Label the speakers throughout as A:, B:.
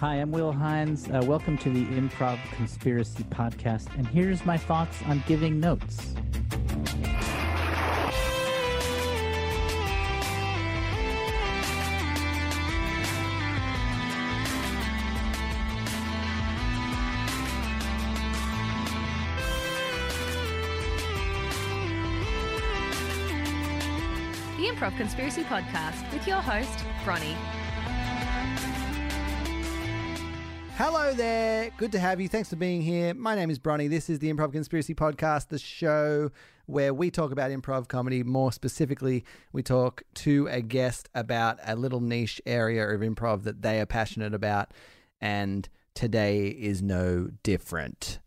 A: Hi, I'm Will Hines. Uh, welcome to the Improv Conspiracy Podcast, and here's my thoughts on giving notes.
B: The Improv Conspiracy Podcast with your host, Broni.
C: Hello there. Good to have you. Thanks for being here. My name is Broni. This is the Improv Conspiracy Podcast, the show where we talk about improv comedy. More specifically, we talk to a guest about a little niche area of improv that they are passionate about. And today is no different.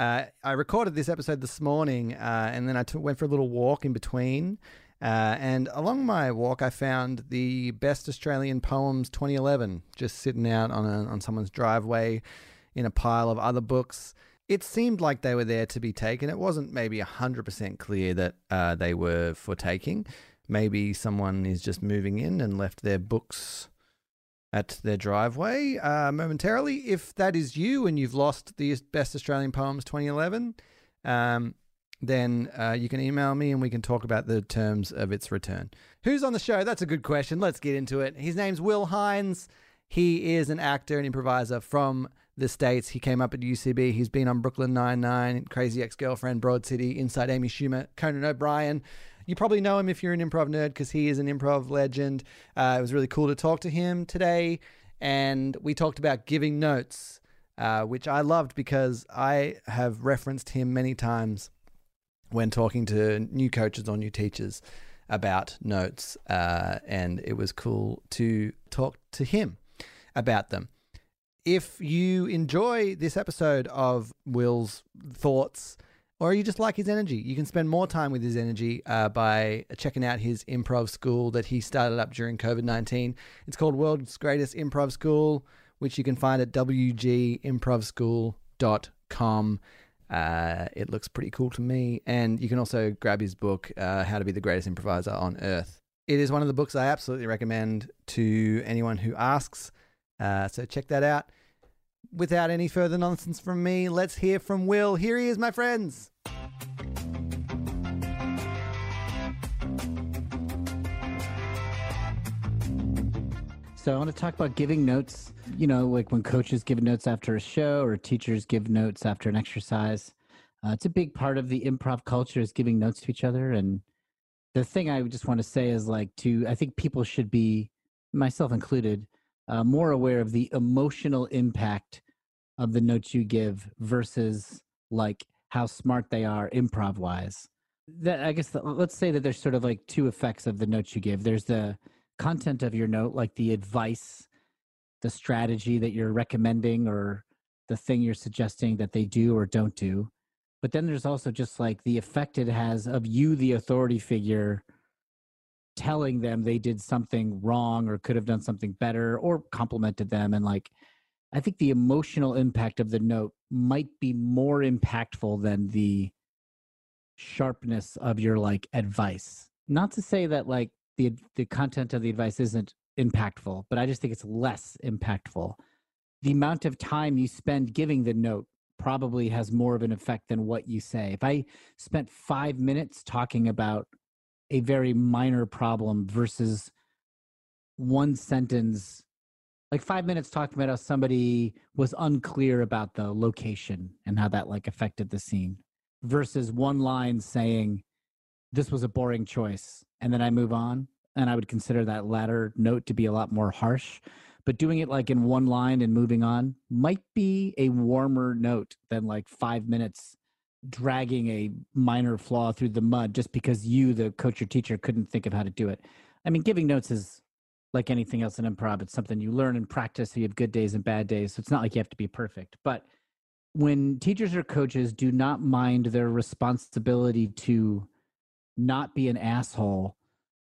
C: Uh, I recorded this episode this morning, uh, and then I t- went for a little walk in between. Uh, and along my walk, I found the Best Australian Poems 2011 just sitting out on, a, on someone's driveway in a pile of other books. It seemed like they were there to be taken. It wasn't maybe 100% clear that uh, they were for taking. Maybe someone is just moving in and left their books at their driveway uh, momentarily. If that is you and you've lost the Best Australian Poems 2011, um, then uh, you can email me and we can talk about the terms of its return. Who's on the show? That's a good question. Let's get into it. His name's Will Hines. He is an actor and improviser from the States. He came up at UCB. He's been on Brooklyn Nine-Nine, Crazy Ex-Girlfriend, Broad City, Inside Amy Schumer, Conan O'Brien. You probably know him if you're an improv nerd because he is an improv legend. Uh, it was really cool to talk to him today. And we talked about giving notes, uh, which I loved because I have referenced him many times when talking to new coaches or new teachers about notes, uh, and it was cool to talk to him about them. If you enjoy this episode of Will's thoughts, or you just like his energy, you can spend more time with his energy uh, by checking out his improv school that he started up during COVID 19. It's called World's Greatest Improv School, which you can find at wgimprovschool.com. Uh, it looks pretty cool to me. And you can also grab his book, uh, How to Be the Greatest Improviser on Earth. It is one of the books I absolutely recommend to anyone who asks. Uh, so check that out. Without any further nonsense from me, let's hear from Will. Here he is, my friends.
A: So I want to talk about giving notes. You know, like when coaches give notes after a show or teachers give notes after an exercise. Uh, it's a big part of the improv culture is giving notes to each other. And the thing I just want to say is like to, I think people should be, myself included, uh, more aware of the emotional impact of the notes you give versus like how smart they are improv wise. That I guess the, let's say that there's sort of like two effects of the notes you give. There's the content of your note, like the advice, the strategy that you're recommending, or the thing you're suggesting that they do or don't do. But then there's also just like the effect it has of you, the authority figure, telling them they did something wrong or could have done something better or complimented them. And like, I think the emotional impact of the note might be more impactful than the sharpness of your like advice. Not to say that like the the content of the advice isn't impactful, but I just think it's less impactful. The amount of time you spend giving the note probably has more of an effect than what you say. If I spent 5 minutes talking about a very minor problem versus one sentence like 5 minutes talking about how somebody was unclear about the location and how that like affected the scene versus one line saying this was a boring choice and then I move on. And I would consider that latter note to be a lot more harsh. But doing it like in one line and moving on might be a warmer note than like five minutes dragging a minor flaw through the mud just because you, the coach or teacher, couldn't think of how to do it. I mean, giving notes is like anything else in improv. It's something you learn and practice. So you have good days and bad days. So it's not like you have to be perfect. But when teachers or coaches do not mind their responsibility to not be an asshole,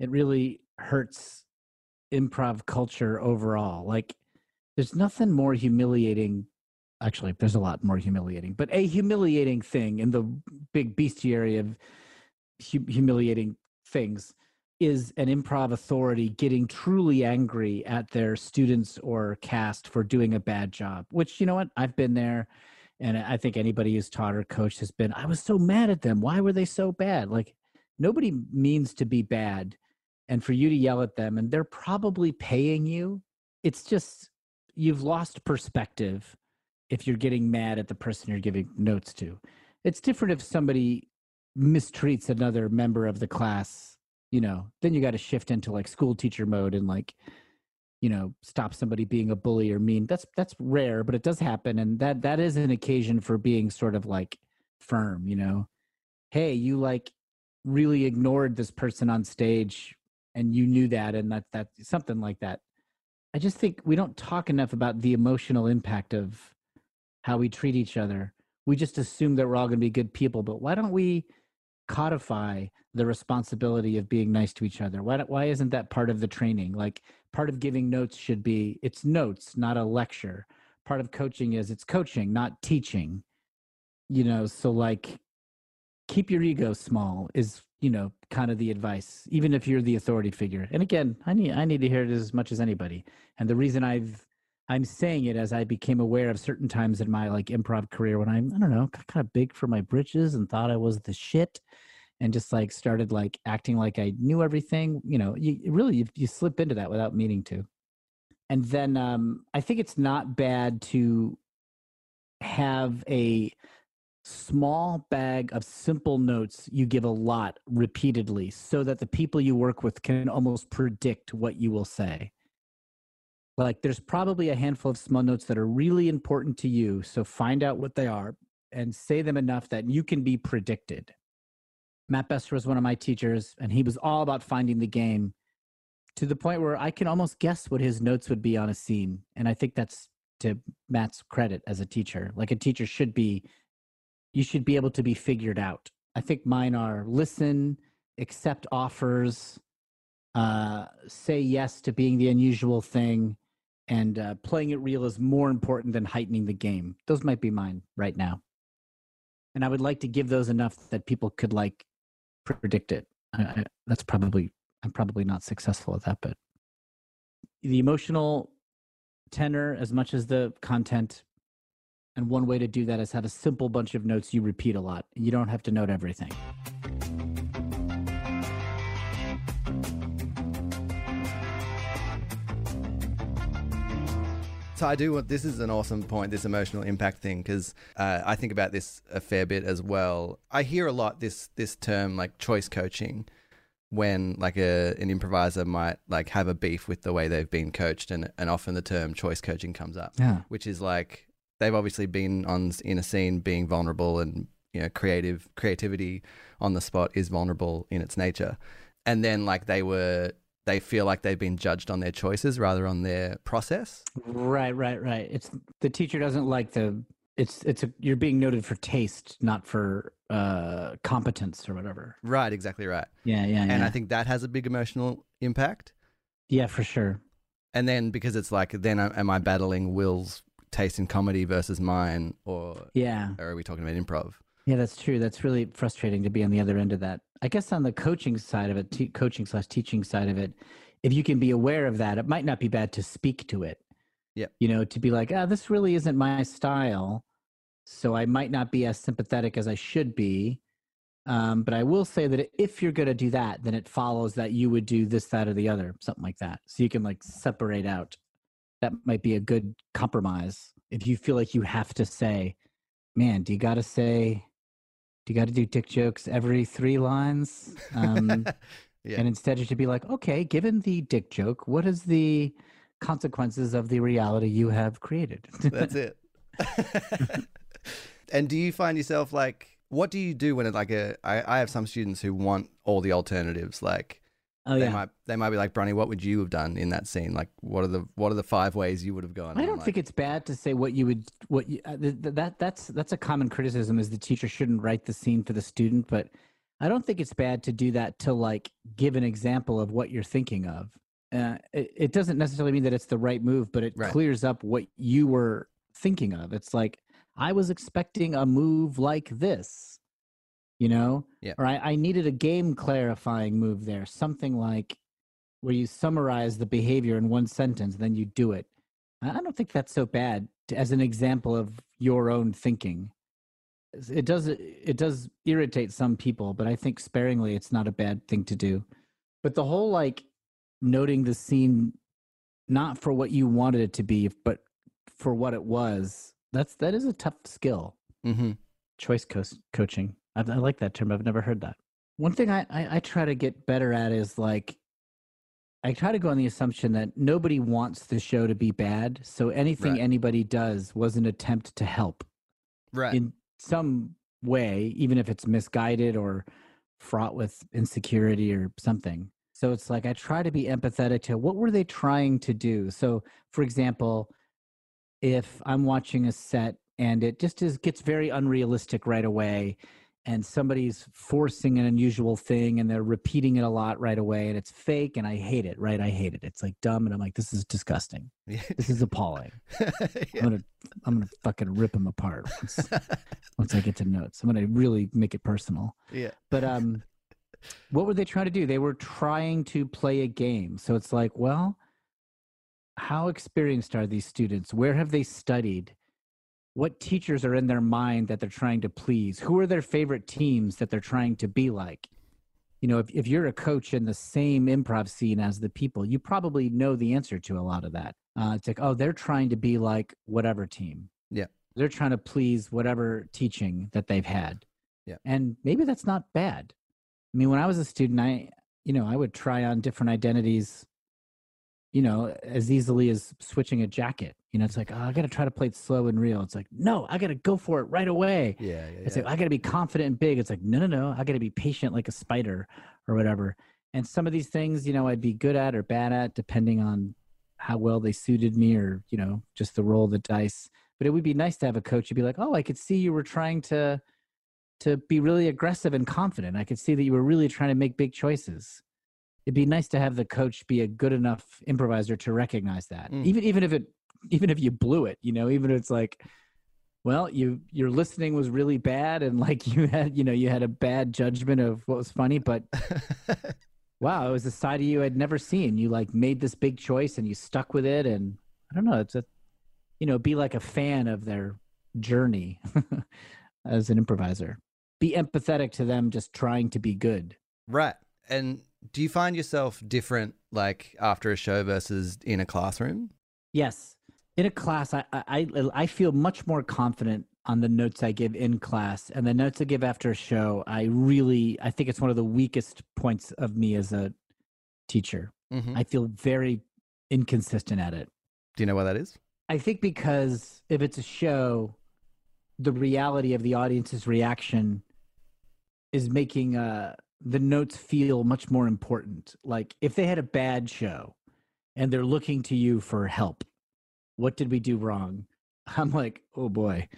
A: it really hurts improv culture overall. Like, there's nothing more humiliating. Actually, there's a lot more humiliating, but a humiliating thing in the big bestiary of hu- humiliating things is an improv authority getting truly angry at their students or cast for doing a bad job which you know what i've been there and i think anybody who's taught or coached has been i was so mad at them why were they so bad like nobody means to be bad and for you to yell at them and they're probably paying you it's just you've lost perspective if you're getting mad at the person you're giving notes to. It's different if somebody mistreats another member of the class you know then you got to shift into like school teacher mode and like you know stop somebody being a bully or mean. That's that's rare but it does happen and that that is an occasion for being sort of like firm you know? Hey you like really ignored this person on stage and you knew that and that that something like that. I just think we don't talk enough about the emotional impact of how we treat each other. We just assume that we're all going to be good people but why don't we codify the responsibility of being nice to each other? Why, why isn't that part of the training? Like part of giving notes should be it's notes not a lecture. Part of coaching is it's coaching not teaching. You know so like keep your ego small is you know kind of the advice even if you're the authority figure. And again i need i need to hear it as much as anybody. And the reason i've i'm saying it as i became aware of certain times in my like improv career when i'm i don't know kind of big for my britches and thought i was the shit and just like started like acting like i knew everything you know you really you, you slip into that without meaning to. And then um i think it's not bad to have a small bag of simple notes you give a lot repeatedly so that the people you work with can almost predict what you will say. Like there's probably a handful of small notes that are really important to you. So find out what they are and say them enough that you can be predicted. Matt Besser was one of my teachers, and he was all about finding the game to the point where I can almost guess what his notes would be on a scene. And I think that's to Matt's credit as a teacher. Like a teacher should be you should be able to be figured out. I think mine are listen, accept offers, uh, say yes to being the unusual thing, and uh, playing it real is more important than heightening the game. Those might be mine right now. And I would like to give those enough that people could like predict it. I, I, that's probably, I'm probably not successful at that, but the emotional tenor as much as the content and one way to do that is have a simple bunch of notes you repeat a lot. You don't have to note everything.
C: So I do want this is an awesome point, this emotional impact thing, because uh, I think about this a fair bit as well. I hear a lot this this term like choice coaching, when like a an improviser might like have a beef with the way they've been coached, and and often the term choice coaching comes up,
A: Yeah.
C: which is like they've obviously been on in a scene being vulnerable and you know creative creativity on the spot is vulnerable in its nature and then like they were they feel like they've been judged on their choices rather on their process
A: Right, right, right. It's the teacher doesn't like the it's it's a you're being noted for taste, not for uh competence or whatever.
C: right exactly right
A: Yeah, yeah,
C: and
A: yeah.
C: i think that has a big emotional impact
A: yeah, for sure.
C: and then because it's like then am i battling will's taste in comedy versus mine or,
A: Yeah.
C: or are we talking about improv
A: Yeah, that's true. That's really frustrating to be on the other end of that. I guess on the coaching side of it, te- coaching slash teaching side of it, if you can be aware of that, it might not be bad to speak to it.
C: Yep.
A: You know, to be like, ah, this really isn't my style, so I might not be as sympathetic as I should be. Um, but I will say that if you're going to do that, then it follows that you would do this, that, or the other, something like that. So you can like separate out. That might be a good compromise. If you feel like you have to say, man, do you got to say, do you got to do dick jokes every three lines? Um,
C: yeah
A: And instead, you should be like, okay, given the dick joke, what is the consequences of the reality you have created?
C: That's it. and do you find yourself like, what do you do when it like a? I, I have some students who want all the alternatives. Like
A: oh
C: they
A: yeah.
C: might they might be like, Broni, what would you have done in that scene? Like, what are the what are the five ways you would have gone?
A: I don't
C: I'm
A: think it's bad to say what you would what you, uh, th- th- that that's that's a common criticism is the teacher shouldn't write the scene for the student, but I don't think it's bad to do that to like give an example of what you're thinking of. Uh, it, it doesn't necessarily mean that it's the right move, but it
C: Right.
A: clears up what you were thinking of. It's like I was expecting a move like this. You know?
C: Yeah.
A: Or I, I needed a game clarifying move there, something like where you summarize the behavior in one sentence, then you do it. I don't think that's so bad to, as an example of your own thinking. It does it does irritate some people, but I think sparingly it's not a bad thing to do. But the whole like noting the scene not for what you wanted it to be, but for what it was, that's that is a tough skill
C: Mm-hmm.
A: choice co- coaching. I, I like that term. I've never heard that. One thing I, I, I try to get better at is like, I try to go on the assumption that nobody wants the show to be bad. So anything
C: Right.
A: anybody does was an attempt to help
C: Right.
A: in some way, even if it's misguided or fraught with insecurity or something. So it's like I try to be empathetic to what were they trying to do. So, for example, if I'm watching a set and it just is gets very unrealistic right away, and somebody's forcing an unusual thing and they're repeating it a lot right away, and it's fake, and I hate it. Right, I hate it. It's like dumb, and I'm like, this is disgusting. This is appalling. I'm gonna I'm gonna fucking rip them apart once, once I get to notes. I'm gonna really make it personal.
C: yeah.
A: But um, what were they trying to do? They were trying to play a game. So it's like, well, how experienced are these students? Where have they studied? What teachers are in their mind that they're trying to please? Who are their favorite teams that they're trying to be like? You know, if, if you're a coach in the same improv scene as the people, you probably know the answer to a lot of that. Uh, it's like, oh, they're trying to be like whatever team.
C: Yeah.
A: They're trying to please whatever teaching that they've had.
C: Yeah.
A: And maybe that's not bad. I mean, when I was a student, I, you know, I would try on different identities, you know, as easily as switching a jacket. You know, it's like, oh, I got to try to play it slow and real. It's like, no, I got to go for it right away.
C: Yeah. Yeah.
A: It's
C: yeah.
A: like, I got to be confident and big. It's like, no, no, no, I got to be patient like a spider or whatever. And some of these things, you know, I'd be good at or bad at depending on how well they suited me or, you know, just the roll of the dice. But it would be nice to have a coach who'd be like, oh, I could see you were trying to to be really aggressive and confident. I could see that you were really trying to make big choices. It'd be nice to have the coach be a good enough improviser to recognize that.
C: Mm.
A: Even even if it even if you blew it, you know, even if it's like well, you your listening was really bad and like you had, you know, you had a bad judgment of what was funny, but wow, it was a side of you I'd never seen. You like made this big choice and you stuck with it and I don't know, it's a you know, be like a fan of their journey as an improviser. Be empathetic to them just trying to be good.
C: right. And do you find yourself different, like after a show versus in a classroom?
A: Yes. In a class, I, I I I feel much more confident on the notes I give in class and the notes I give after a show. I really I think it's one of the weakest points of me as a teacher.
C: Mm-hmm.
A: I feel very inconsistent at it.
C: Do you know why that is?
A: I think because if it's a show, the reality of the audience's reaction is making uh, the notes feel much more important. Like if they had a bad show and they're looking to you for help, what did we do wrong? I'm like, oh boy,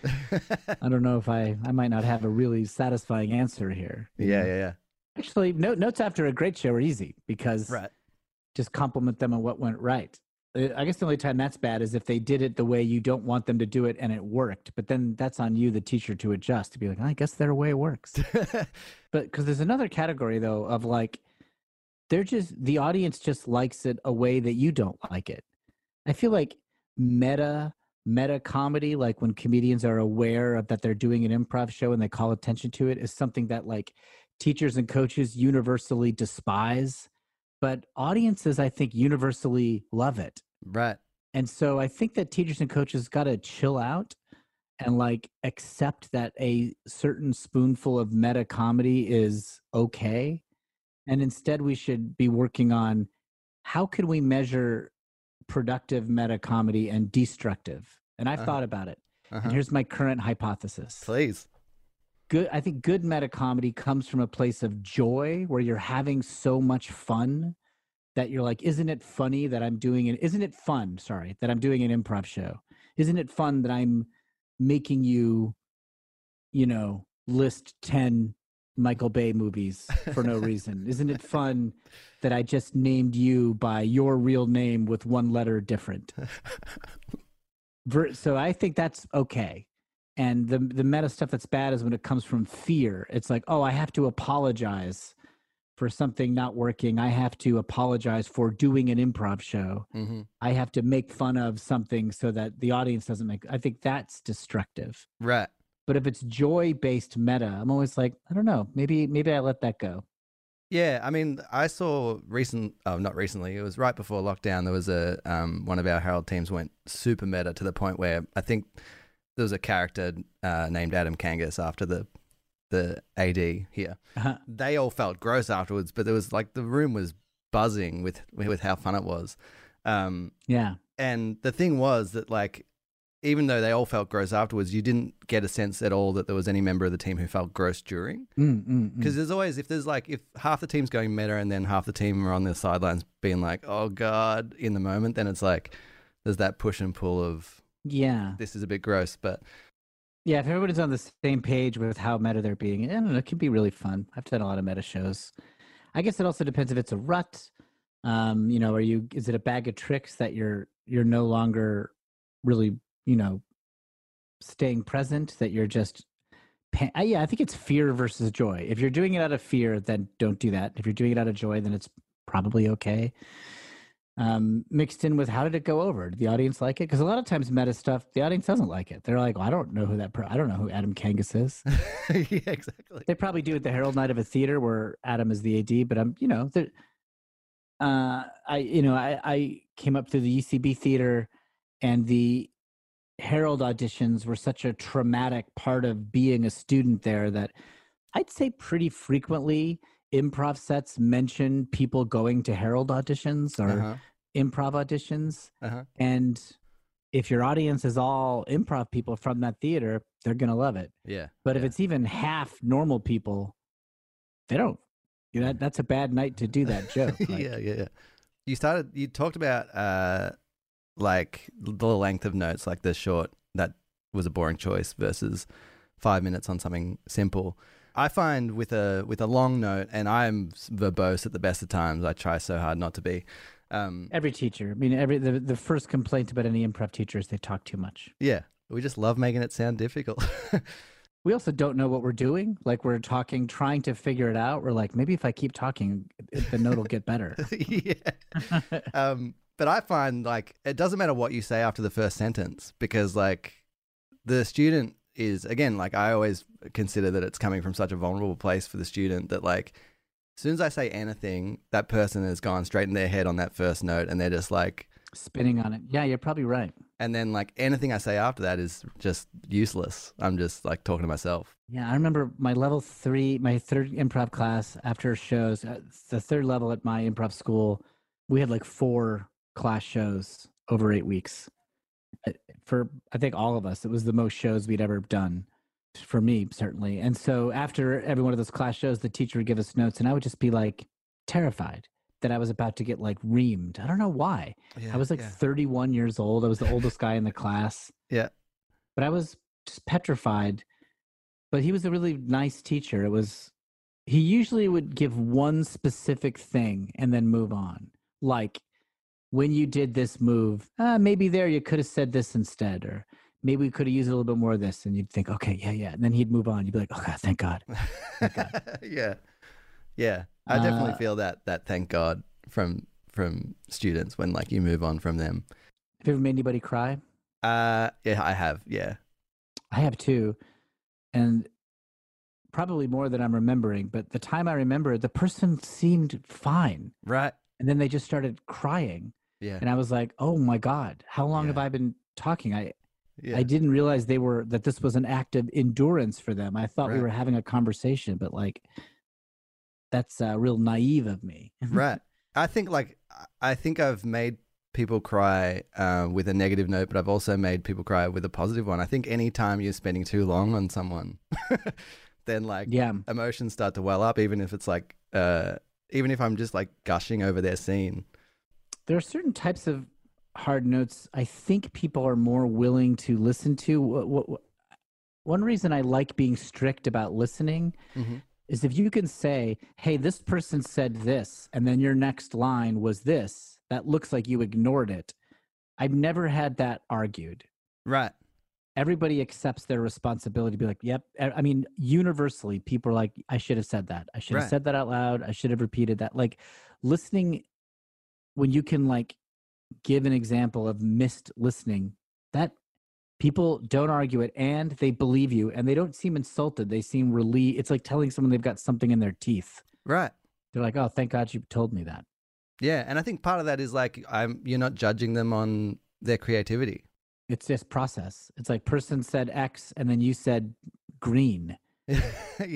A: I don't know if I I might not have a really satisfying answer here.
C: yeah, yeah, yeah.
A: Actually, no, notes after a great show are easy because
C: Right.
A: just compliment them on what went right. I guess the only time that's bad is if they did it the way you don't want them to do it and it worked. But then that's on you, the teacher, to adjust to be like, I guess their way works. but because there's another category though of like, they're just the audience just likes it a way that you don't like it. I feel like meta meta comedy, like when comedians are aware of that they're doing an improv show and they call attention to it, is something that like teachers and coaches universally despise but audiences i think universally love it
C: right.
A: and so i think that teachers and coaches got to chill out and like accept that a certain spoonful of meta comedy is okay and instead we should be working on how can we measure productive meta comedy and destructive and i've
C: Uh-huh.
A: thought about it
C: Uh-huh.
A: and here's my current hypothesis
C: Please.
A: good i think good meta comedy comes from a place of joy where you're having so much fun that you're like isn't it funny that i'm doing it isn't it fun sorry that i'm doing an improv show? Isn't it fun that i'm making you you know list 10 michael bay movies for no reason? Isn't it fun that i just named you by your real name with one letter different? So i think that's okay. And the the meta stuff that's bad is when it comes from fear. It's like, oh, I have to apologize for something not working. I have to apologize for doing an improv show.
C: hmm
A: I have to make fun of something so that the audience doesn't make. I think that's destructive.
C: Right.
A: But if it's joy based meta, I'm always like, I don't know. Maybe maybe I let that go.
C: Yeah, I mean, I saw recent, oh, not recently. It was right before lockdown. There was a um, one of our Herald teams went super meta to the point where I think there was a character uh, named Adam Kangas after the the AD here.
A: Uh-huh.
C: They all felt gross afterwards, but there was like the room was buzzing with with how fun it was. Um,
A: Yeah.
C: and the thing was that like even though they all felt gross afterwards, you didn't get a sense at all that there was any member of the team who felt gross during.
A: Mm, mm, mm.
C: Because there's always if there's like if half the team's going meta and then half the team are on the sidelines being like, "Oh God," in the moment, then it's like there's that push and pull of
A: yeah.
C: this is a bit gross, but
A: Yeah, if everybody's on the same page with how meta they're being, I don't know, it can be really fun. I've done a lot of meta shows. I guess it also depends if it's a rut. Um, you know, are you is it a bag of tricks that you're you're no longer really, you know, staying present, that you're just pa- uh, yeah, I think it's fear versus joy. If you're doing it out of fear, then don't do that. If you're doing it out of joy, then it's probably okay. Um, mixed in with how did it go over? Did the audience like it? Because a lot of times meta stuff, the audience doesn't like it. They're like, well, I don't know who that. Per- I don't know who Adam Kangas is.
C: yeah, exactly.
A: they probably do at the Herald Night of a theater where Adam is the AD. But I'm, you know, uh, I, you know, I, I came up through the UCB theater, and the Herald auditions were such a traumatic part of being a student there that I'd say pretty frequently improv sets mention people going to Herald auditions or
C: Uh-huh.
A: improv auditions.
C: Uh-huh.
A: And if your audience is all improv people from that theater, they're going to love it.
C: Yeah.
A: But if it's even half normal people, they don't. You know, that, that's a bad night to do that joke. Like,
C: yeah, yeah, yeah. You started. You talked about uh, like the length of notes, like the short that was a boring choice versus five minutes on something simple. I find with a with a long note, and I'm verbose at the best of times. I try so hard not to be. Um,
A: Every teacher. I mean, every the, the first complaint about any improv teacher is they talk too much.
C: yeah, we just love making it sound difficult.
A: We also don't know what we're doing. Like we're talking, trying to figure it out. We're like, maybe if I keep talking, the note will get better.
C: yeah. um, but I find like it doesn't matter what you say after the first sentence because like the student is again like I always consider that it's coming from such a vulnerable place for the student that like as soon as I say anything, that person has gone straight in their head on that first note and they're just like
A: Spinning on it. Yeah, you're probably right.
C: and then like anything I say after that is just useless. I'm just like talking to myself.
A: Yeah, I remember my level three, my third improv class after shows, uh, the third level at my improv school. We had like four class shows over eight weeks. Uh, For I think all of us, it was the most shows we'd ever done. For me, certainly. And so after every one of those class shows, the teacher would give us notes, and I would just be like terrified that I was about to get like reamed. I don't know why. I was like 31 years old. I was the oldest guy in the class.
C: Yeah.
A: But I was just petrified. But he was a really nice teacher. It was, he usually would give one specific thing and then move on. Like, when you did this move, uh, maybe there you could have said this instead, or maybe we could have used a little bit more of this. And you'd think, okay, yeah, yeah. And then he'd move on. You'd be like, okay, thank God.
C: yeah, yeah. I definitely
A: Uh,
C: feel that that thank God from from students when like you move on from them.
A: Have you ever made anybody cry?
C: Uh, yeah, I have. Yeah,
A: I have too. And probably more than I'm remembering. But the time I remember, the person seemed fine.
C: right.
A: And then they just started crying.
C: Yeah,
A: And I was like, oh my God, how long have I been talking? I,
C: yeah.
A: I didn't realize they were, that this was an act of endurance for them. I thought we were having a conversation, but like, that's uh, real naive of me.
C: right. I think like I- think I've made people cry uh, with a negative note, but I've also made people cry with a positive one. I think anytime you're spending too long on someone, then like
A: yeah.
C: emotions start to well up, even if it's like uh, even if I'm just like gushing over their scene.
A: There are certain types of hard notes I think people are more willing to listen to. What, what, what- one reason I like being strict about listening
C: Mhm.
A: is if you can say, hey, this person said this, and then your next line was this, that looks like you ignored it. I've never had that argued.
C: Right.
A: everybody accepts their responsibility to be like, yep. I I mean, universally, people are like, I should have said that. I should have
C: Right.
A: said that out loud. I should have repeated that. Like listening, when you can like give an example of missed listening, that people don't argue it and they believe you and they don't seem insulted. They seem relieved. It's like telling someone they've got something in their teeth.
C: Right.
A: They're like, oh, thank God you told me that.
C: Yeah, and I think part of that is like I'm you're not judging them on their creativity.
A: It's just process. It's like person said X and then you said green.
C: yeah.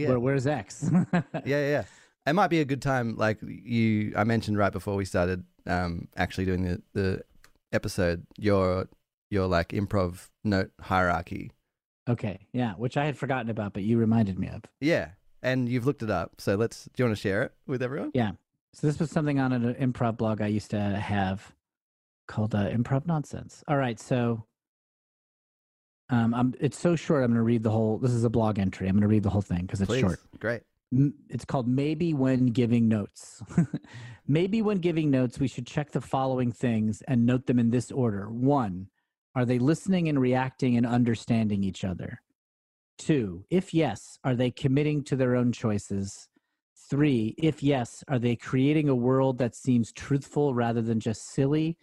A: Where, where's X?
C: yeah, yeah. It might be a good time, like you, I mentioned right before we started um, actually doing the, the episode, your your like improv note hierarchy.
A: Okay, yeah, which I had forgotten about, but you reminded me of.
C: Yeah, and you've looked it up. So let's. Do you want to share it with everyone?
A: Yeah. So this was something on an improv blog I used to have called uh, Improv Nonsense. All right, so um, I'm, it's so short. I'm going to read the whole. This is a blog entry. I'm going to read the whole thing because it's
C: Please.
A: short.
C: Great.
A: It's called Maybe When Giving Notes. Maybe when giving notes, we should check the following things and note them in this order. One, are they listening and reacting and understanding each other? Two, if yes, are they committing to their own choices? Three, if yes, are they creating a world that seems truthful rather than just silly?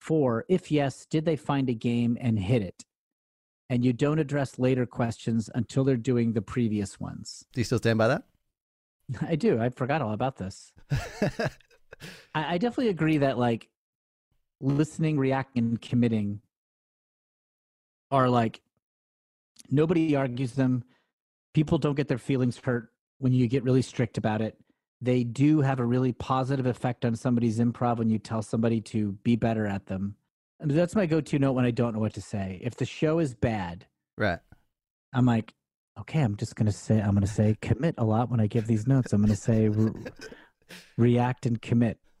A: Four, if yes, did they find a game and hit it? And you don't address later questions until they're doing the previous ones.
C: Do you still stand by that?
A: I do. I forgot all about this. I, I definitely agree that like listening, reacting, and committing are like nobody argues them. People don't get their feelings hurt when you get really strict about it. They do have a really positive effect on somebody's improv when you tell somebody to be better at them. And that's my go-to note when I don't know what to say. If the show is bad,
C: right.
A: I'm like, okay, I'm just gonna say I'm gonna say commit a lot when I give these notes. I'm gonna say re- react and commit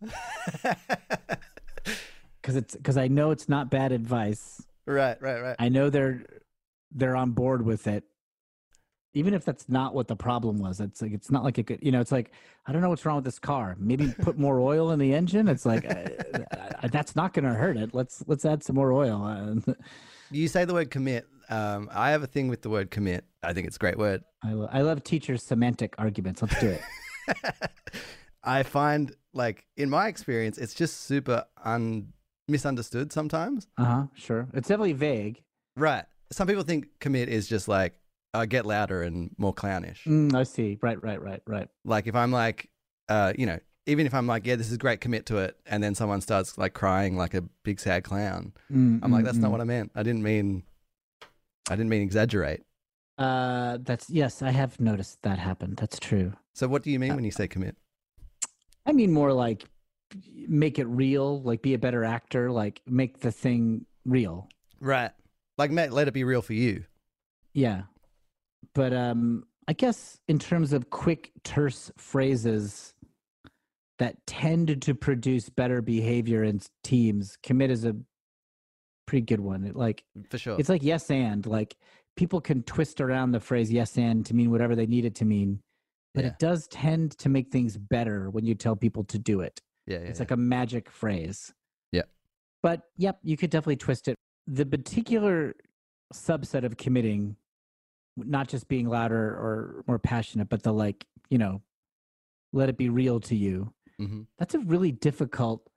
A: because it's because I know it's not bad advice.
C: right. Right. Right.
A: I know they're they're on board with it, even if that's not what the problem was. It's like it's not like it could, you know. It's like I don't know what's wrong with this car. Maybe put more oil in the engine. It's like uh, uh, that's not going to hurt it. Let's let's add some more oil.
C: You say the word commit. Um, I have a thing with the word commit. I think it's a great word.
A: I, lo- I love teachers' semantic arguments. Let's do it.
C: I find like in my experience, it's just super un misunderstood sometimes.
A: Uh huh. Sure. It's definitely vague.
C: Right. Some people think commit is just like uh, get louder and more clownish.
A: Mm, I see. Right. Right. Right. Right.
C: Like if I'm like, uh, you know, even if I'm like, yeah, this is great, commit to it, and then someone starts like crying like a big sad clown,
A: Mm,
C: I'm like,
A: mm,
C: that's
A: mm.
C: not what I meant. I didn't mean, I didn't mean exaggerate.
A: Uh, that's yes. I have noticed that happen. That's true.
C: So what do you mean
A: Uh,
C: when you say commit?
A: I mean more like make it real. Like be a better actor. Like make the thing real.
C: Right. Like Matt, let it be real for you.
A: Yeah. But um, I guess in terms of quick, terse phrases that tend to produce better behavior in teams, commit is a pretty good one. It, like mm,
C: For sure.
A: it's like yes and like people can twist around the phrase yes and to mean whatever they need it to mean but
C: Yeah.
A: it does tend to make things better when you tell people to do it
C: yeah, yeah.
A: it's
C: yeah.
A: like a magic phrase
C: Yeah.
A: but yep you could definitely twist it the particular subset of committing not just being louder or more passionate but the like you know let it be real to you
C: Mhm.
A: that's a really difficult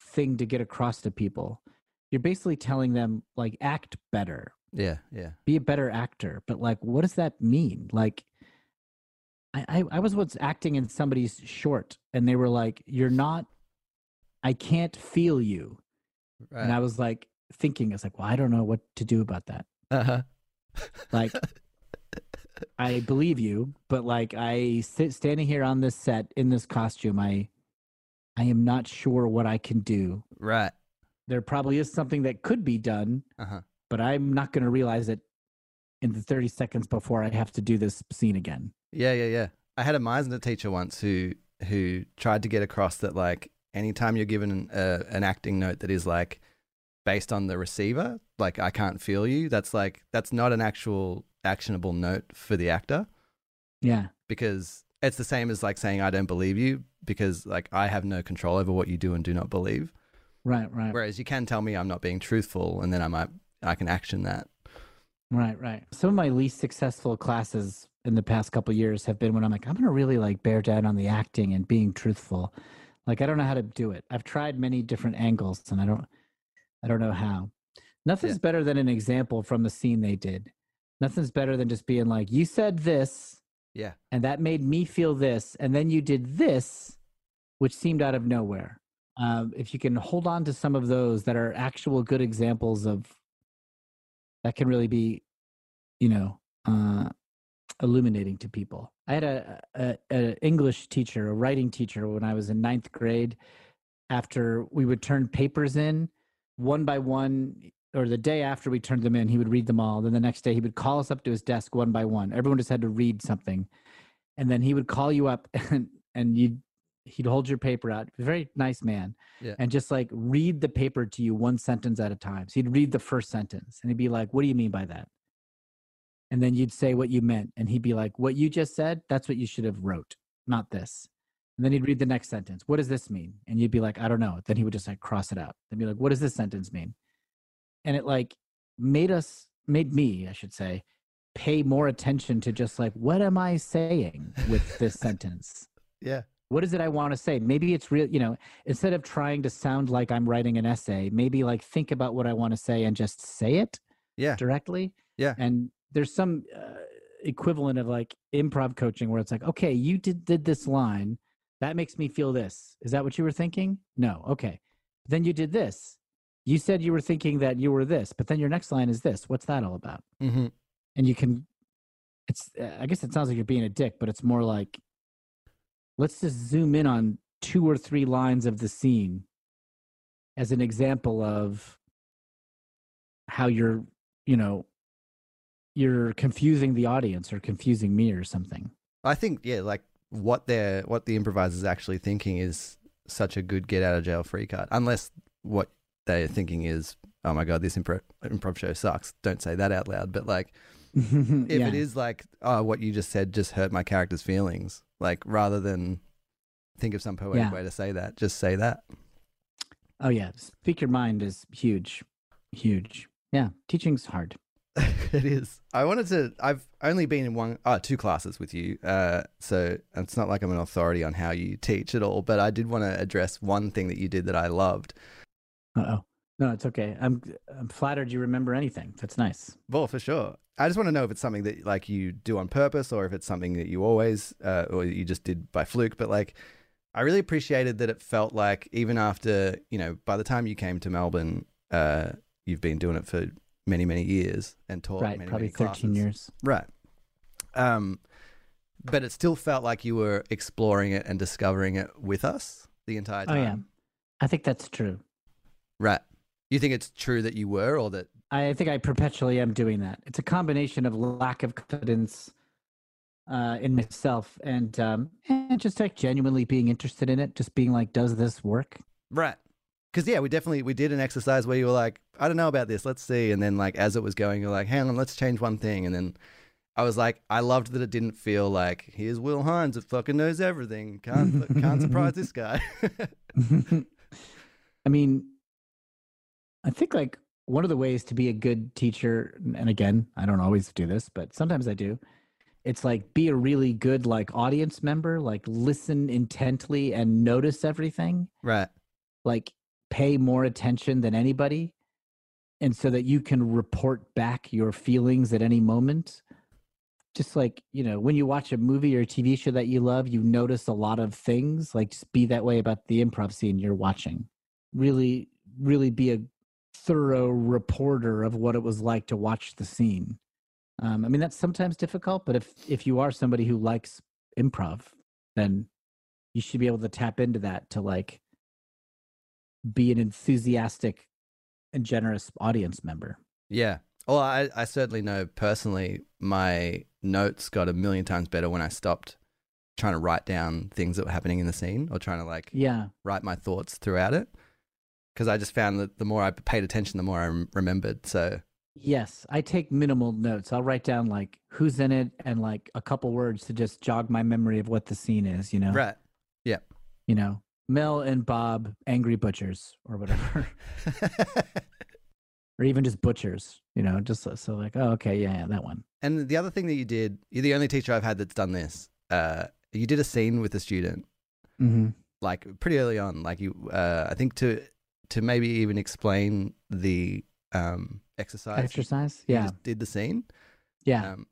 A: thing to get across to people you're basically telling them like act better
C: Yeah, yeah.
A: be a better actor but like what does that mean like I, I i was once acting in somebody's short and they were like you're not i can't feel you
C: Right.
A: and i was like thinking it's like well i don't know what to do about that
C: uh-huh.
A: like i believe you but like i sit standing here on this set in this costume i i am not sure what i can do
C: Right.
A: there probably is something that could be done
C: Uh-huh.
A: but i'm not going to realize it in the 30 seconds before i have to do this scene again
C: Yeah, yeah, yeah. I had a Meisner teacher once who who tried to get across that like anytime you're given a, an acting note that is like based on the receiver, like I can't feel you, that's like that's not an actual actionable note for the actor
A: yeah
C: because it's the same as like saying I don't believe you because like I have no control over what you do and do not believe.
A: right right
C: Whereas you can tell me I'm not being truthful and then I might I can action that.
A: Right, right. Some of my least successful classes in the past couple years have been when I'm like, I'm gonna really like bear down on the acting and being truthful. Like I don't know how to do it. I've tried many different angles and I don't I don't know how. Nothing's better than an example from the scene they did. Nothing's better than just being like, you said this,
C: Yeah.
A: and that made me feel this, and then you did this, which seemed out of nowhere. Um, if you can hold on to some of those that are actual good examples of that can really be, you know, uh, illuminating to people. I had a, a, a English teacher, a writing teacher, when I was in ninth grade. After we would turn papers in one by one, or the day after we turned them in, he would read them all. Then the next day, he would call us up to his desk one by one. Everyone just had to read something, and then he would call you up, and and you he'd hold your paper out. Very nice man,
C: Yeah.
A: and just like read the paper to you one sentence at a time. So he'd read the first sentence, and he'd be like, "What do you mean by that?" And then you'd say what you meant, and he'd be like, "What you just said, that's what you should have wrote, not this." And then he'd read the next sentence. What does this mean? And you'd be like, "I don't know." Then he would just like cross it out. Then be like, "What does this sentence mean?" And it like made us, made me, I should say, pay more attention to just like, what am I saying with this sentence?
C: Yeah.
A: what is it I want to say? Maybe it's real, you know, instead of trying to sound like I'm writing an essay, maybe like think about what I want to say and just say it
C: Yeah.
A: directly.
C: Yeah.
A: And there's some uh, equivalent of like improv coaching where it's like, okay, you did, did this line. That makes me feel this. Is that what you were thinking? No. Okay. Then you did this. You said you were thinking that you were this, but then your next line is this. What's that all about?
C: Mm-hmm.
A: and you can it's i guess it sounds like you're being a dick but it's more like let's just zoom in on two or three lines of the scene as an example of how you're you know you're confusing the audience or confusing me or something
C: I think yeah, like what they're what the improvisers actually thinking is such a good get out of jail free card. Unless what they're thinking is, oh my god, this improv improv show sucks. Don't say that out loud. But like, if
A: yeah.
C: it is like, oh, what you just said just hurt my character's feelings. Like rather than think of some poetic
A: Yeah.
C: way to say that, just say that.
A: oh yeah speak your mind is huge huge yeah teaching's hard
C: it is. I wanted to. I've only been in one, uh, two classes with you, uh, so it's not like I'm an authority on how you teach at all. But I did want to address one thing that you did that I loved.
A: Uh-oh no it's okay i'm i'm flattered you remember anything that's nice
C: Well, for sure. I just want to know if it's something that like you do on purpose, or if it's something that you always, uh, or you just did by fluke. But like, I really appreciated that it felt like even after you know, by the time you came to Melbourne, uh, you've been doing it for many many years and taught
A: right
C: many,
A: probably
C: many
A: 13
C: classes.
A: years
C: Right. Um, but it still felt like you were exploring it and discovering it with us the entire time.
A: Oh yeah, I think that's true.
C: Right. You think it's true that you were, or that?
A: I think I perpetually am doing that. It's a combination of lack of confidence uh, in myself and um, and just like genuinely being interested in it, just being like, does this work?
C: Right. Because yeah, we definitely we did an exercise where you were like, I don't know about this, let's see, and then like as it was going, you're like, hang on, let's change one thing, and then I was like, I loved that it didn't feel like here's Will Hines that fucking knows everything, can't can't surprise this guy.
A: I mean, I think like one of the ways to be a good teacher, and again, I don't always do this, but sometimes I do. It's like be a really good like audience member, like listen intently and notice everything.
C: right.
A: like pay more attention than anybody and so that you can report back your feelings at any moment just like you know when you watch a movie or a tv show that you love you notice a lot of things like just be that way about the improv scene you're watching really really be a thorough reporter of what it was like to watch the scene um, i mean that's sometimes difficult but if if you are somebody who likes improv then you should be able to tap into that to like be an enthusiastic and generous audience member.
C: Yeah. Well, I, I certainly know personally my notes got a million times better when I stopped trying to write down things that were happening in the scene or trying to like
A: Yeah.
C: write my thoughts throughout it. Because I just found that the more I paid attention, the more I rem- remembered. So,
A: Yes, I take minimal notes. I'll write down like who's in it and like a couple words to just jog my memory of what the scene is, you know.
C: right. Yeah.
A: You know, Mel and Bob angry butchers or whatever. or even just butchers. You know, just so, so like, oh, okay, yeah, yeah, that one.
C: And the other thing that you did, you're the only teacher I've had that's done this. Uh, you did a scene with a student,
A: Mm-hmm.
C: like pretty early on. Like you, uh, I think to to maybe even explain the um, exercise.
A: Exercise,
C: you
A: yeah,
C: just did the scene.
A: yeah.
C: Um,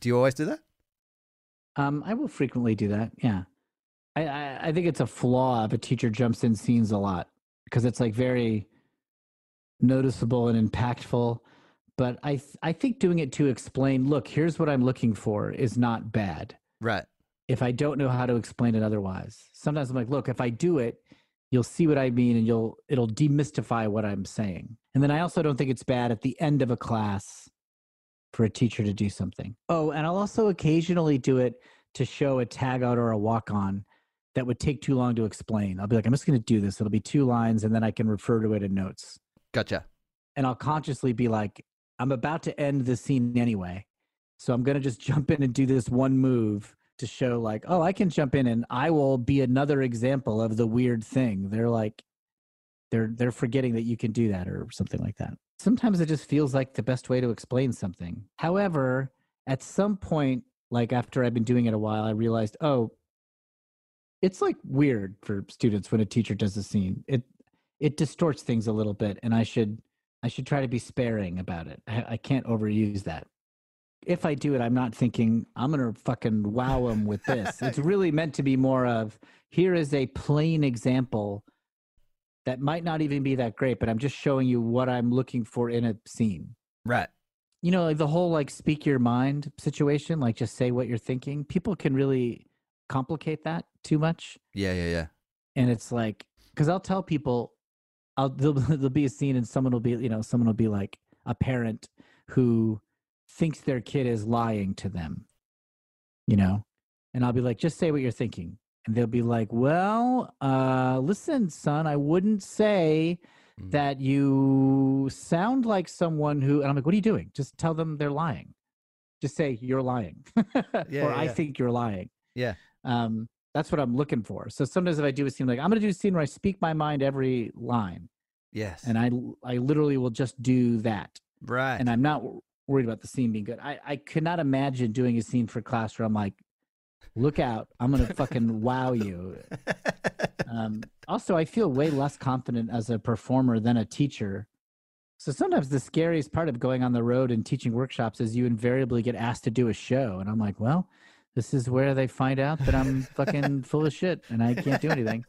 C: do you always do that?
A: Um, I will frequently do that. Yeah, I, I I think it's a flaw if a teacher jumps in scenes a lot because it's like very noticeable and impactful. But I th- I think doing it to explain, look, here's what I'm looking for, is not bad.
C: Right.
A: If I don't know how to explain it otherwise, sometimes I'm like, look, if I do it, you'll see what I mean, and you'll it'll demystify what I'm saying. And then I also don't think it's bad at the end of a class for a teacher to do something. Oh, and I'll also occasionally do it to show a tag out or a walk on that would take too long to explain. I'll be like, I'm just going to do this. It'll be two lines and then I can refer to it in notes.
C: Gotcha.
A: And I'll consciously be like, I'm about to end the scene anyway. So I'm going to just jump in and do this one move to show, like, oh, I can jump in and I will be another example of the weird thing. They're like, they're they're forgetting that you can do that or something like that. Sometimes it just feels like the best way to explain something. However, at some point, like after I've been doing it a while, I realized, oh, it's like weird for students when a teacher does a scene. It it distorts things a little bit, and I should I should try to be sparing about it. I, I can't overuse that. If I do it, I'm not thinking I'm gonna fucking wow them with this. it's really meant to be more of here is a plain example that might not even be that great, but I'm just showing you what I'm looking for in a scene.
C: Right.
A: You know, like the whole like speak your mind situation, like just say what you're thinking. People can really complicate that too much.
C: Yeah. Yeah. Yeah.
A: And it's like, because I'll tell people, I'll there'll, there'll be a scene and someone will be, you know, someone will be like a parent who thinks their kid is lying to them, you know, and I'll be like, just say what you're thinking. And they'll be like, well, uh, listen, son, I wouldn't say
C: Mm.
A: that you sound like someone who, and I'm like, what are you doing? Just tell them they're lying. Just say you're lying,
C: Yeah,
A: or
C: yeah,
A: I
C: yeah.
A: think you're lying.
C: Yeah.
A: Um, that's what I'm looking for. So sometimes if I do a scene, like I'm going to do a scene where I speak my mind every line,
C: Yes.
A: and I I literally will just do that,
C: right.
A: and I'm not worried about the scene being good. I I could not imagine doing a scene for class where I'm like, look out, I'm going to fucking wow you. Um, also, I feel way less confident as a performer than a teacher. So sometimes the scariest part of going on the road and teaching workshops is you invariably get asked to do a show, and I'm like, well, this is where they find out that I'm fucking full of shit and I can't do anything.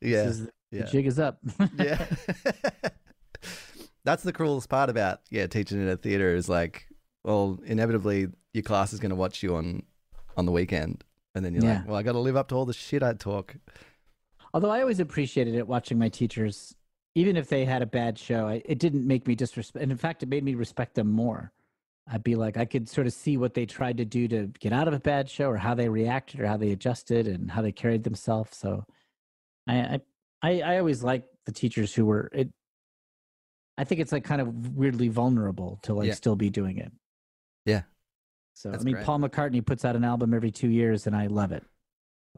C: yeah.
A: This is,
C: yeah.
A: The jig is up.
C: yeah. That's the cruelest part about yeah teaching in a theater is like, well, inevitably your class is going to watch you on on the weekend, and then you're
A: Yeah.
C: like, well, I got to live up to all the shit I talk.
A: Although I always appreciated it watching my teachers, even if they had a bad show, I, it didn't make me disrespect. And in fact, it made me respect them more. I'd be like, I could sort of see what they tried to do to get out of a bad show, or how they reacted, or how they adjusted, and how they carried themselves. So, I, I, I, I always like the teachers who were it. I think it's like kind of weirdly vulnerable to like
C: Yeah.
A: still be doing it.
C: Yeah.
A: So
C: That's
A: I mean,
C: great.
A: Paul McCartney puts out an album every two years, and I love it.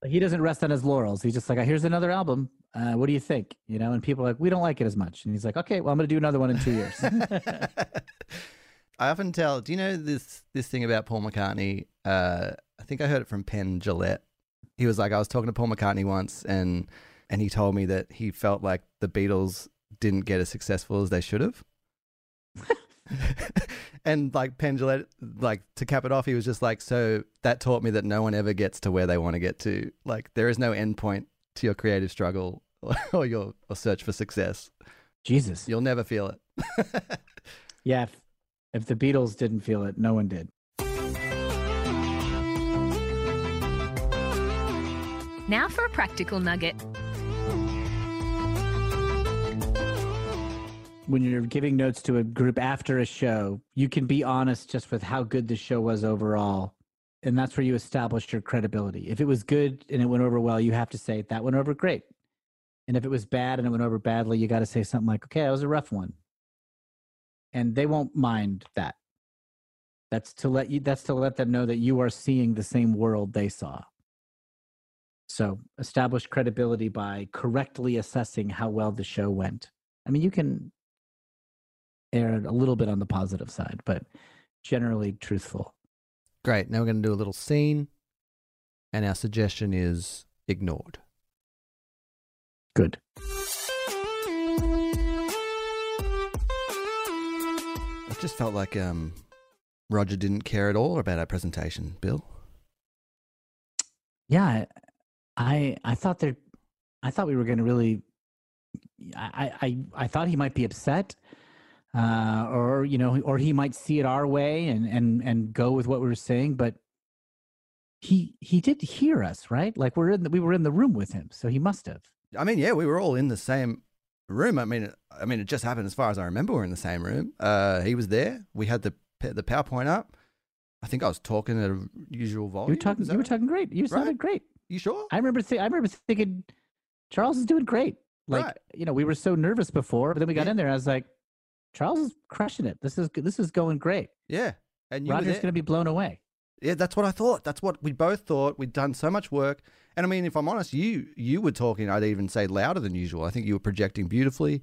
A: He doesn't rest on his laurels. He's just like, here's another album. Uh, what do you think? You know, and people are like, we don't like it as much. And he's like, okay, well, I'm going to do another one in two years.
C: I often tell. Do you know this this thing about Paul McCartney? Uh, I think I heard it from Penn Jillette. He was like, I was talking to Paul McCartney once, and and he told me that he felt like the Beatles didn't get as successful as they should have. and like Penn Jillette, like to cap it off, he was just like, so that taught me that no one ever gets to where they want to get to. Like there is no end point to your creative struggle or your or search for success.
A: Jesus.
C: You'll never feel it.
A: Yeah. If, if the Beatles didn't feel it, no one did.
B: Now for a practical nugget.
A: When you're giving notes to a group after a show, you can be honest just with how good the show was overall. And that's where you establish your credibility. If it was good and it went over well, you have to say, that went over great. And if it was bad and it went over badly, you got to say something like, okay, that was a rough one. And they won't mind that. That's to let you that's to let them know that you are seeing the same world they saw. So establish credibility by correctly assessing how well the show went. I mean, you can erred a little bit on the positive side, but generally truthful.
C: Great. Now we're going to do a little scene, and our suggestion is ignored.
A: Good.
C: It just felt like um, Roger didn't care at all about our presentation, Bill.
A: Yeah, I I thought there, I thought we were going to really, I I I thought he might be upset, uh, or you know, or he might see it our way and and and go with what we were saying, but he he did hear us, right? Like we're in the, we were in the room with him, so he must have.
C: I mean, yeah, we were all in the same room. I mean, I mean, it just happened as far as I remember. We are in the same room. Uh, he was there. We had the the PowerPoint up. I think I was talking at a usual volume.
A: You were talking. You were
C: right?
A: talking great. You sounded
C: Right.
A: great.
C: You sure?
A: I remember. Th- I remember thinking, Charles is doing great. Like
C: Right.
A: you know, we were so nervous before, but then we got
C: Yeah.
A: in there. I was like, Charles is crushing it. This is this is going great.
C: Yeah. And
A: Roger's going to be blown away.
C: Yeah, that's what I thought. That's what we both thought. We'd done so much work. And I mean, if I'm honest, you you were talking, I'd even say louder than usual. I think you were projecting beautifully.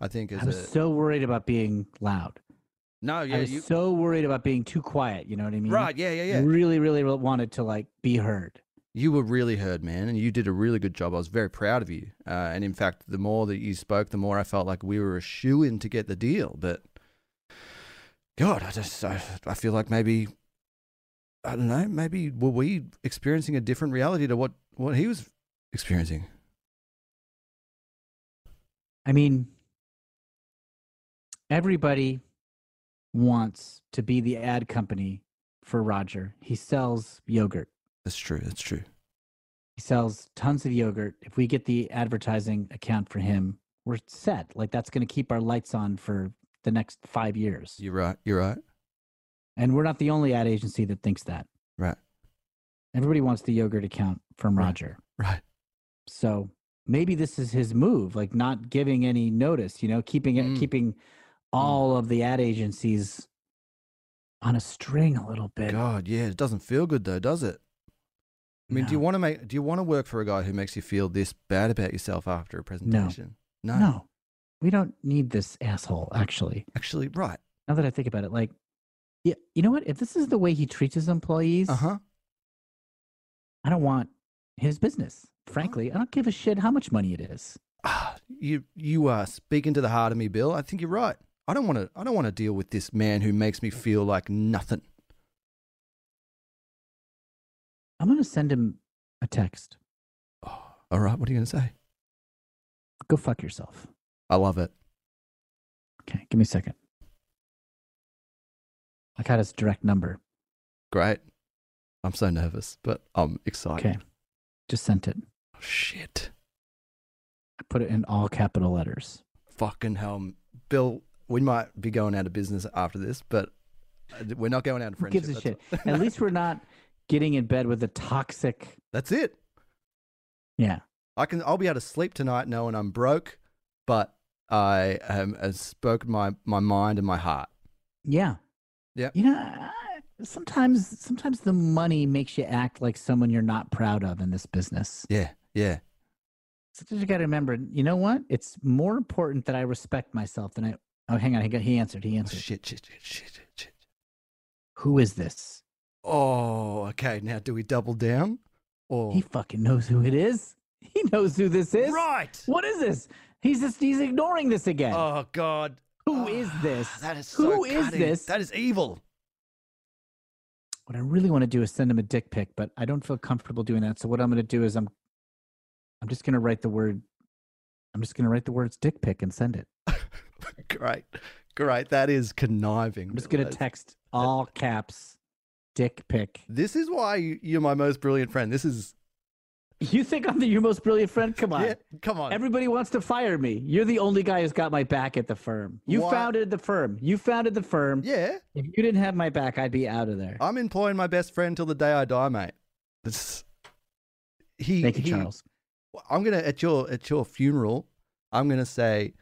C: I think as
A: I was
C: a
A: so worried about being loud.
C: No, yeah,
A: I was
C: you
A: so worried about being too quiet. You know what I mean?
C: Right, yeah, yeah, yeah.
A: Really, really wanted to like be heard.
C: You were really heard, man, and you did a really good job. I was very proud of you. Uh, and in fact, the more that you spoke, the more I felt like we were a shoe in to get the deal. But God, I just I, I feel like maybe I don't know. Maybe were we experiencing a different reality to what what he was experiencing?
A: I mean, everybody wants to be the ad company for Roger. He sells yogurt.
C: That's true. That's true.
A: He sells tons of yogurt. If we get the advertising account for him, we're set. Like that's going to keep our lights on for the next five years.
C: You're right. You're right.
A: And we're not the only ad agency that thinks that.
C: Right.
A: Everybody wants the yogurt account from
C: Right.
A: Roger.
C: Right.
A: So maybe this is his move, like not giving any notice, you know, keeping it,
C: Mm.
A: keeping all of the ad agencies on a string a little bit.
C: God, yeah, it doesn't feel good though, does it? I mean, do you want to make? Do you want to work for a guy who makes you feel this bad about yourself after a presentation? No.
A: No, we don't need this asshole. Actually,
C: Actually, right.
A: now that I think about it, like, yeah, you know what? If this is the way he treats his employees,
C: Uh huh.
A: I don't want his business. Frankly, I don't give a shit how much money it is.
C: Ah, you you are speaking to the heart of me, Bill. I think you're right. I don't want to. I don't want to deal with this man who makes me feel like nothing.
A: I'm gonna send him a text.
C: Oh, all right. What are you going to say?
A: Go fuck yourself.
C: I love it.
A: Okay, give me a second. I got his direct number.
C: Great. I'm so nervous, but I'm excited.
A: Okay, just sent it.
C: Oh, shit.
A: I put it in all capital letters.
C: Fucking hell, Bill. We might be going out of business after this, but uh, we're not going out of
A: Who gives a shit? At least we're not getting in bed with a toxic.
C: That's it.
A: Yeah,
C: I can. I'll be able to sleep tonight knowing I'm broke, but I um, have spoken my my mind and my heart.
A: yeah,
C: Yeah.
A: You know, sometimes sometimes the money makes you act like someone you're not proud of in this business.
C: Yeah, yeah.
A: So you got to remember, you know what? It's more important that I respect myself than I. Oh, hang on. He got. He answered. He
C: Oh,
A: answered.
C: shit, shit, shit, shit, shit, shit.
A: Who is this?
C: Oh, okay. Now, do we double down? Or
A: He fucking knows who it is. He knows who this is.
C: right?
A: What is this? He's just he's ignoring this again.
C: Oh God.
A: Who
C: Who
A: is
C: is
A: this?
C: That is
A: Who
C: so
A: is
C: cutting.
A: this?
C: That is evil.
A: what I really want to do is send him a dick pic, but I don't feel comfortable doing that. So what I'm going to do is I'm I'm just going to write the word I'm just going to write the words dick pic and send it.
C: Great, great. That is conniving.
A: I'm just going to text all caps dick pic.
C: This is why you- you're my most brilliant friend. This is
A: You think I'm the, your most brilliant friend? Come on.
C: yeah. Come on.
A: Everybody wants to fire me. You're the only guy who's got my back at the firm. You
C: Why-
A: founded the firm. You founded the firm.
C: yeah.
A: If you didn't have my back, I'd be out of there.
C: I'm employing my best friend till the day I die, mate. It's, he.
A: Thank you,
C: he-
A: Charles.
C: I'm gonna at your at your funeral. I'm gonna say.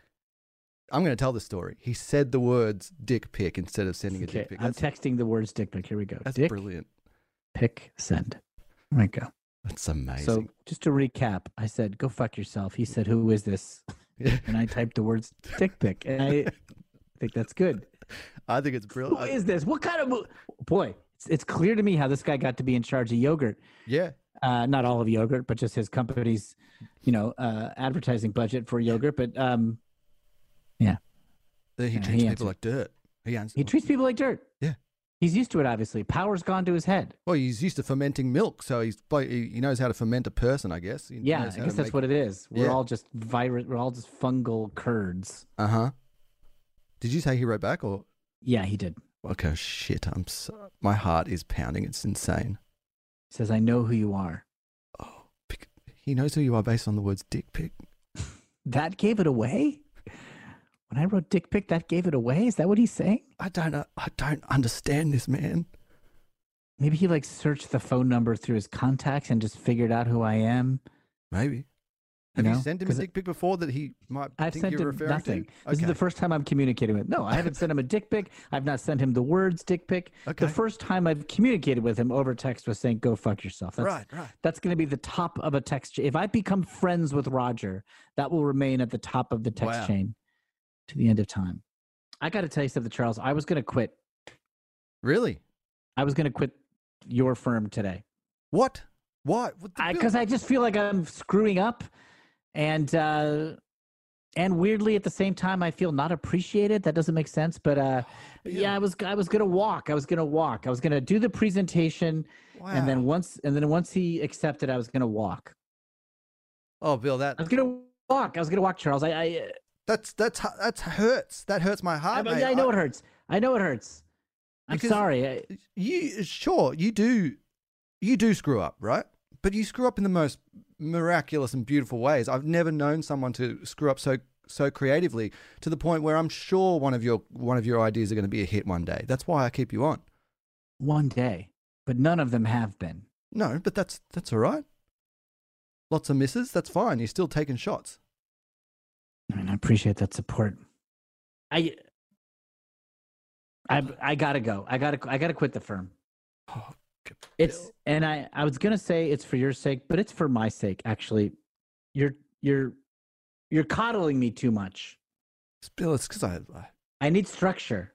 C: I'm gonna tell the story. He said the words "dick pic" instead of sending a
A: Okay,
C: dick pic.
A: I'm texting the words dick pic. Here we go.
C: that's
A: dick
C: brilliant.
A: pic send. There we go.
C: That's amazing.
A: So just to recap, I said, "Go fuck yourself." He said, "Who is this?" And I typed the words "dick pic," and I think that's good.
C: I think it's brilliant.
A: is this? What kind of mo- boy? It's, it's clear to me how this guy got to be in charge of yogurt.
C: yeah.
A: Uh, not all of yogurt, but just his company's, you know, uh, advertising budget for yogurt. But um,
C: He
A: Yeah,
C: treats
A: he
C: people
A: answered.
C: like dirt. He answers.
A: he treats people like dirt.
C: Yeah.
A: He's used to it. Obviously, power's gone to his head.
C: well, he's used to fermenting milk, so he's he he knows how to ferment a person. I guess. He
A: Yeah, I guess that's
C: make-
A: what it is. We're
C: Yeah.
A: all just virus. We're all just fungal curds.
C: Uh huh. Did you say he wrote back or?
A: Yeah, he did.
C: Okay, shit. I'm so, my heart is pounding. It's insane.
A: He says, "I know who you are."
C: Oh, he knows who you are based on the words dick pic.
A: That gave it away. When I wrote dick pic, that gave it away. Is that what he's saying?
C: I don't know. I don't understand this man.
A: Maybe he like searched the phone number through his contacts and just figured out who I am.
C: Maybe. Have
A: You
C: you sent him a dick pic before that he might
A: I've
C: think
A: sent
C: you're
A: him nothing.
C: to?
A: This is the first time I'm communicating with. No, I haven't sent him a dick pic. I've not sent him the words dick pic.
C: Okay.
A: The first time I've communicated with him over text was saying, "Go fuck yourself." That's,
C: right, right.
A: That's going to be the top of a text. If I become friends with Roger, that will remain at the top of the text
C: Wow.
A: chain to the end of time. I got to tell you something, Charles. I was going to quit.
C: Really?
A: I was going to quit your firm today
C: What? What? What the bill-
A: because I, just feel like I'm screwing up, and uh, and weirdly at the same time I feel not appreciated. That doesn't make sense, but uh, yeah, I was I was gonna walk. I was gonna walk. I was gonna do the presentation, and then once and then once he accepted, I was gonna walk.
C: Oh, Bill, that
A: I was gonna walk. I was gonna walk, Charles. I I,
C: that's that's that's hurts. That hurts my heart.
A: I,
C: mate.
A: I know it hurts. I know it hurts. I'm sorry. I,
C: you sure you do you do screw up right but you screw up in the most miraculous and beautiful ways i've never known someone to screw up so so creatively to the point where i'm sure one of your one of your ideas are going to be a hit one day that's why i keep you on
A: one day, but none of them have been.
C: no but that's that's all right lots of misses that's fine you're still taking shots
A: I mean, I appreciate that support. I, I, I gotta go. I gotta, I gotta quit the firm.
C: oh,
A: It's, and I, I was gonna say it's for your sake, but it's for my sake. Actually, you're, you're, you're coddling me too much.
C: bill it's because I, I
A: I need structure.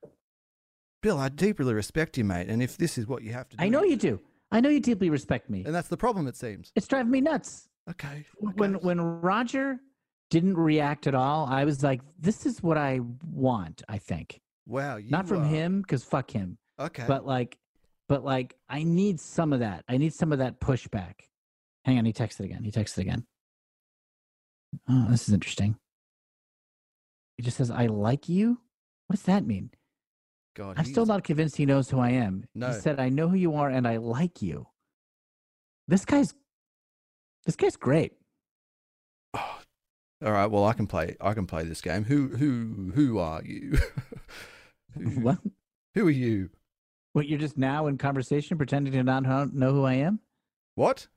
C: bill i deeply respect you mate and if this is what you have to do
A: I know you do. I know you deeply respect me.
C: and that's the problem it seems
A: It's driving me nuts.
C: okay
A: When, when Roger didn't react at all, I was like, this is what I want. I think.
C: Wow you
A: not from
C: are-
A: him because fuck him.
C: okay.
A: but like but like i need some of that. I need some of that pushback. Hang on he texted again. He texted again. Oh this is interesting. He just says i like you? What does that mean?
C: God
A: i'm still not convinced he knows who i am.
C: No.
A: he said i know who you are and i like you. This guy's this guy's great
C: all right. Well, I can play. I can play this game. Who who who are you? who,
A: what
C: who are you?
A: what you're just now in conversation pretending to not know who i am
C: What?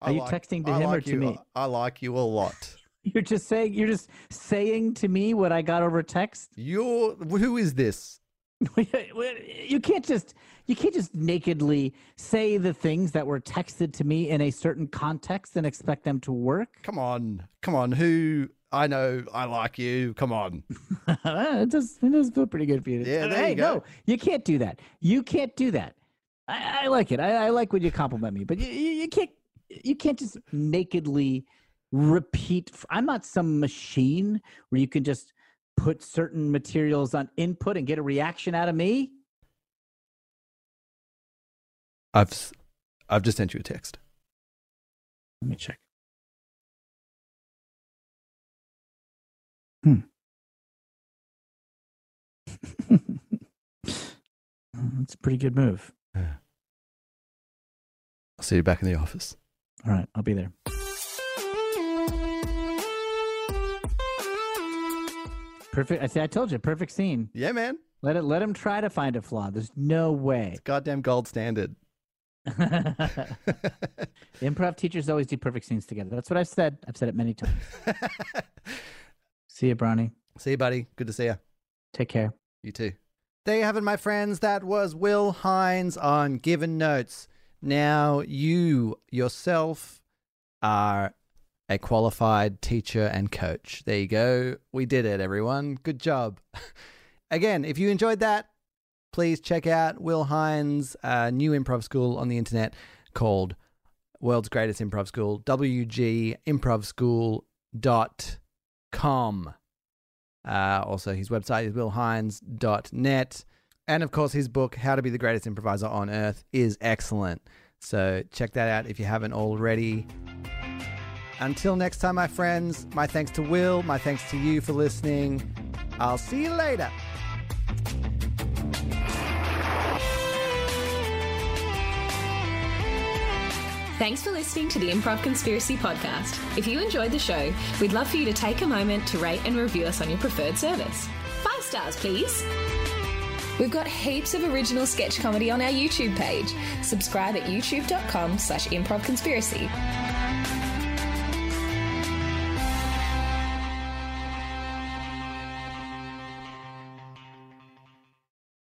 A: Are you texting to
C: I
A: him or to
C: you,
A: me?
C: I like you a lot.
A: you're just saying you're just saying to me what i got over text
C: You're who is this?
A: you can't just you can't just nakedly say the things that were texted to me in a certain context and expect them to work.
C: Come on, come on. Who? I know. I like you. Come on.
A: it does it does feel pretty good for you. to-
C: Yeah, there
A: hey,
C: you go.
A: no, you can't do that. You can't do that. I, I like it. I, I like when you compliment me, but you, you, you can't you can't just nakedly repeat. I'm not some machine where you can just put certain materials on input and get a reaction out of me.
C: I've s- I've just sent you a text.
A: Let me check. Hmm. That's a pretty good move.
C: I'll see you back in the office.
A: All right, I'll be there. Perfect. I see. I told you, perfect scene.
C: Yeah, man.
A: Let it. Let him try to find a flaw. There's no way.
C: It's goddamn gold standard.
A: Improv teachers always do perfect scenes together. That's what I've said. I've said it many times. See you, Broni.
C: see you, buddy. Good to see you.
A: Take care.
C: You too. There you have it, my friends. That was Will Hines on Giving Notes. Now, you yourself are a qualified teacher and coach. There you go. We did it, everyone. Good job. again, if you enjoyed that, please check out Will Hines' uh, new improv school on the internet called World's Greatest Improv School, wgimprovschool.com. Uh, also, his website is willhines.net. And of course, his book, How to Be the Greatest Improviser on Earth, is excellent. So check that out if you haven't already. Until next time, my friends, my thanks to Will, my thanks to you for listening. I'll see you later.
B: Thanks for listening to the Improv Conspiracy Podcast. If you enjoyed the show, we'd love for you to take a moment to rate and review us on your preferred service. Five stars, please. We've got heaps of original sketch comedy on our YouTube page. Subscribe at youtube.com slash improv conspiracy.